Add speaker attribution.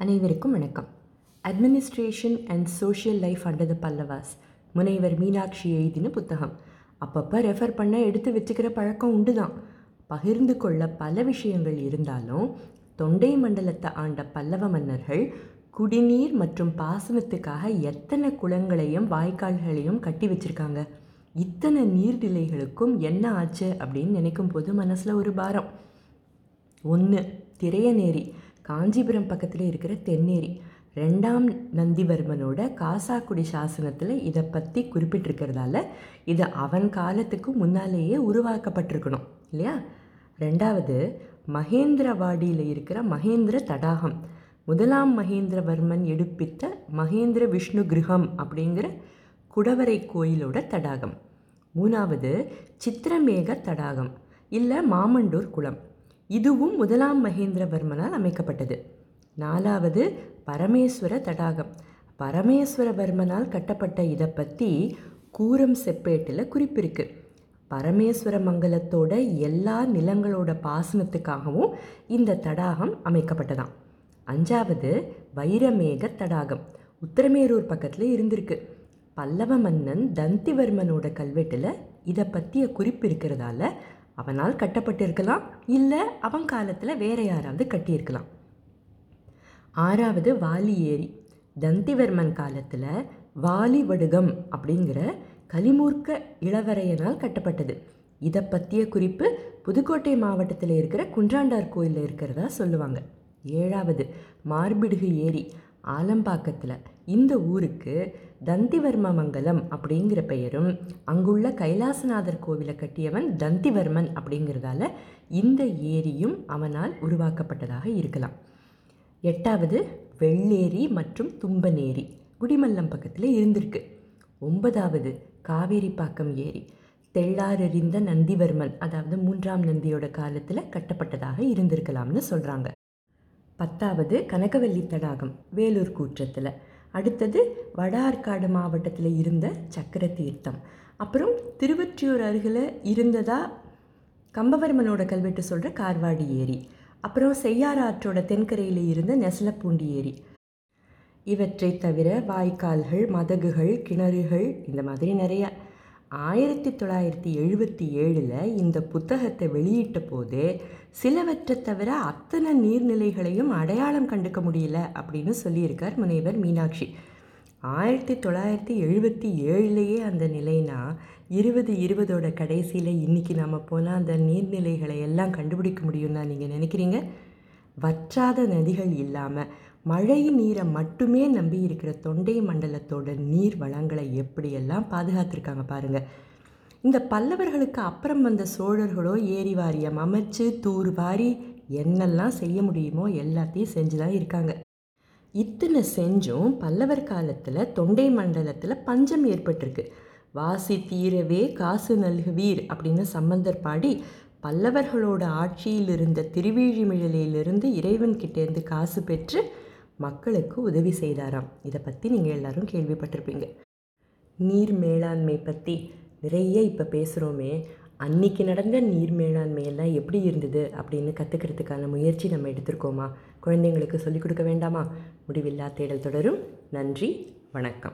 Speaker 1: அனைவருக்கும் வணக்கம். Administration and social life under the Pallavas முனைவர் மீனாட்சி எழுதின புத்தகம். அப்பப்போ ரெஃபர் பண்ண எடுத்து வச்சுக்கிற பழக்கம் உண்டு தான் பகிர்ந்து கொள்ள பல விஷயங்கள் இருந்தாலும் தொண்டை மண்டலத்தை ஆண்ட பல்லவ மன்னர்கள் குடிநீர் மற்றும் பாசனத்துக்காக எத்தனை குளங்களையும் வாய்க்கால்களையும் கட்டி வச்சுருக்காங்க. இத்தனை நீர்நிலைகளுக்கும் என்ன ஆச்சு அப்படின்னு நினைக்கும் போது மனசில் ஒரு பாரம். ஒன்று திரையநேரி. காஞ்சிபுரம் பக்கத்தில் இருக்கிற தென்னேரி. ரெண்டாம் நந்திவர்மனோட காசாக்குடி சாசனத்தில் இதை பற்றி குறிப்பிட்டிருக்கிறதால இது அவன் காலத்துக்கு முன்னாலேயே உருவாக்கப்பட்டிருக்கணும் இல்லையா? ரெண்டாவது மகேந்திரவாடியில் இருக்கிற மகேந்திர தடாகம். முதலாம் மகேந்திரவர்மன் எடுப்பித்த மகேந்திர விஷ்ணு கிருஹம் அப்படிங்கிற குடவரை கோயிலோட தடாகம். மூணாவது சித்திரமேக தடாகம் இல்லை மாமண்டூர் குளம். இதுவும் முதலாம் மகேந்திரவர்மனால் அமைக்கப்பட்டது. நாலாவது பரமேஸ்வர தடாகம். பரமேஸ்வரவர்மனால் கட்டப்பட்ட இதை பற்றி கூரம் செப்பேட்டில் குறிப்பிருக்கு. பரமேஸ்வர மங்கலத்தோட எல்லா நிலங்களோட பாசனத்துக்காகவும் இந்த தடாகம் அமைக்கப்பட்டதாம். அஞ்சாவது வைரமேக தடாகம். உத்தரமேரூர் பக்கத்தில் இருந்திருக்கு. பல்லவ மன்னன் தந்திவர்மனோட கல்வெட்டில் இதை பற்றிய குறிப்பு இருக்கிறதால அவனால் கட்டப்பட்டிருக்கலாம் இல்லை அவன் காலத்தில் வேற யாராவது கட்டியிருக்கலாம். ஆறாவது வாலி ஏரி. தந்திவர்மன் காலத்தில் வாலி வடுகம் அப்படிங்கிற கலிமூர்க்க இளவரையனால் கட்டப்பட்டது. இதை பற்றிய குறிப்பு புதுக்கோட்டை மாவட்டத்தில் இருக்கிற குன்றாண்டார் கோயிலில் இருக்கிறதா சொல்லுவாங்க. ஏழாவது மார்பிடுகு ஏரி. ஆலம்பாக்கத்தில். இந்த ஊருக்கு தந்திவர்ம மங்கலம் அப்படிங்கிற பெயரும் அங்குள்ள கைலாசநாதர் கோவிலை கட்டியவன் தந்திவர்மன் அப்படிங்கிறதால இந்த ஏரியும் அவனால் உருவாக்கப்பட்டதாக இருக்கலாம். எட்டாவது வெள்ளேரி மற்றும் தும்பனேரி குடிமல்லம் பக்கத்தில் இருந்திருக்கு. ஒன்பதாவது காவேரிப்பாக்கம் ஏரி தெள்ளாரெறிந்த நந்திவர்மன் அதாவது மூன்றாம் நந்தியோட காலத்தில் கட்டப்பட்டதாக இருந்திருக்கலாம்னு சொல்கிறாங்க பத்தாவது கனகவல்லி தடாகம் வேலூர் கூற்றத்தில். அடுத்தது வட ஆற்காடு மாவட்டத்தில் இருந்த சக்கர தீர்த்தம். அப்புறம் திருவற்றியூர் அருகில் இருந்ததா கம்பவர்மனோட கல்வெட்டு சொல்கிற கார்வாடி ஏரி. அப்புறம் செய்யாறு ஆற்றோட தென்கரையில் இருந்த நெசலப்பூண்டி ஏரி. இவற்றை தவிர வாய்க்கால்கள் மதகுகள் கிணறுகள் இந்த மாதிரி நிறையா ஆயிரத்தி தொள்ளாயிரத்தி எழுபத்தி ஏழில் இந்த புத்தகத்தை வெளியிட்ட போது சிலவற்றை தவிர அத்தனை நீர்நிலைகளையும் அடையாளம் கண்டுக்க முடியல அப்படின்னு சொல்லியிருக்கார் முனைவர் மீனாட்சி. ஆயிரத்தி தொள்ளாயிரத்தி எழுபத்தி ஏழுலேயே அந்த நிலைனா இருபது இருபதோட கடைசியில் இன்றைக்கி நம்ம போனால் அந்த நீர்நிலைகளை எல்லாம் கண்டுபிடிக்க முடியும்னா நீங்கள் நினைக்கிறீங்க? வற்றாத நதிகள் இல்லாமல் மழை நீரை மட்டுமே நம்பி இருக்கிற தொண்டை மண்டலத்தோட நீர் வளங்களை எப்படியெல்லாம் பாதுகாத்திருக்காங்க பாருங்கள் இந்த பல்லவர்களுக்கு அப்புறம் வந்த சோழர்களோ ஏரி வாரியம் அமைச்சு தூர் வாரி என்னெல்லாம் செய்ய முடியுமோ எல்லாத்தையும் செஞ்சு தான் இருக்காங்க. இத்தனை செஞ்சும் பல்லவர் காலத்தில் தொண்டை மண்டலத்தில் பஞ்சம் ஏற்பட்டிருக்கு. வாசி தீரவே காசு நல்குவீர் அப்படின்னு சம்பந்தர் பாடி பல்லவர்களோட ஆட்சியில் இருந்த திருவேழிமிழலையிலிருந்து இறைவன்கிட்டேருந்து காசு பெற்று மக்களுக்கு உதவி செய்தாராம். இதை பற்றி நீங்கள் எல்லாரும் கேள்விப்பட்டிருப்பீங்க. நீர் மேலாண்மை பற்றி நிறைய இப்போ பேசுகிறோமே அன்னைக்கு நடந்த நீர் மேலாண்மையெல்லாம் எப்படி இருந்தது அப்படின்னு கற்றுக்கிறதுக்கான முயற்சி நம்ம எடுத்திருக்கோமா? குழந்தைங்களுக்கு சொல்லிக் கொடுக்க வேண்டாமா? முடிவில்லா தேடல் தொடரும். நன்றி வணக்கம்.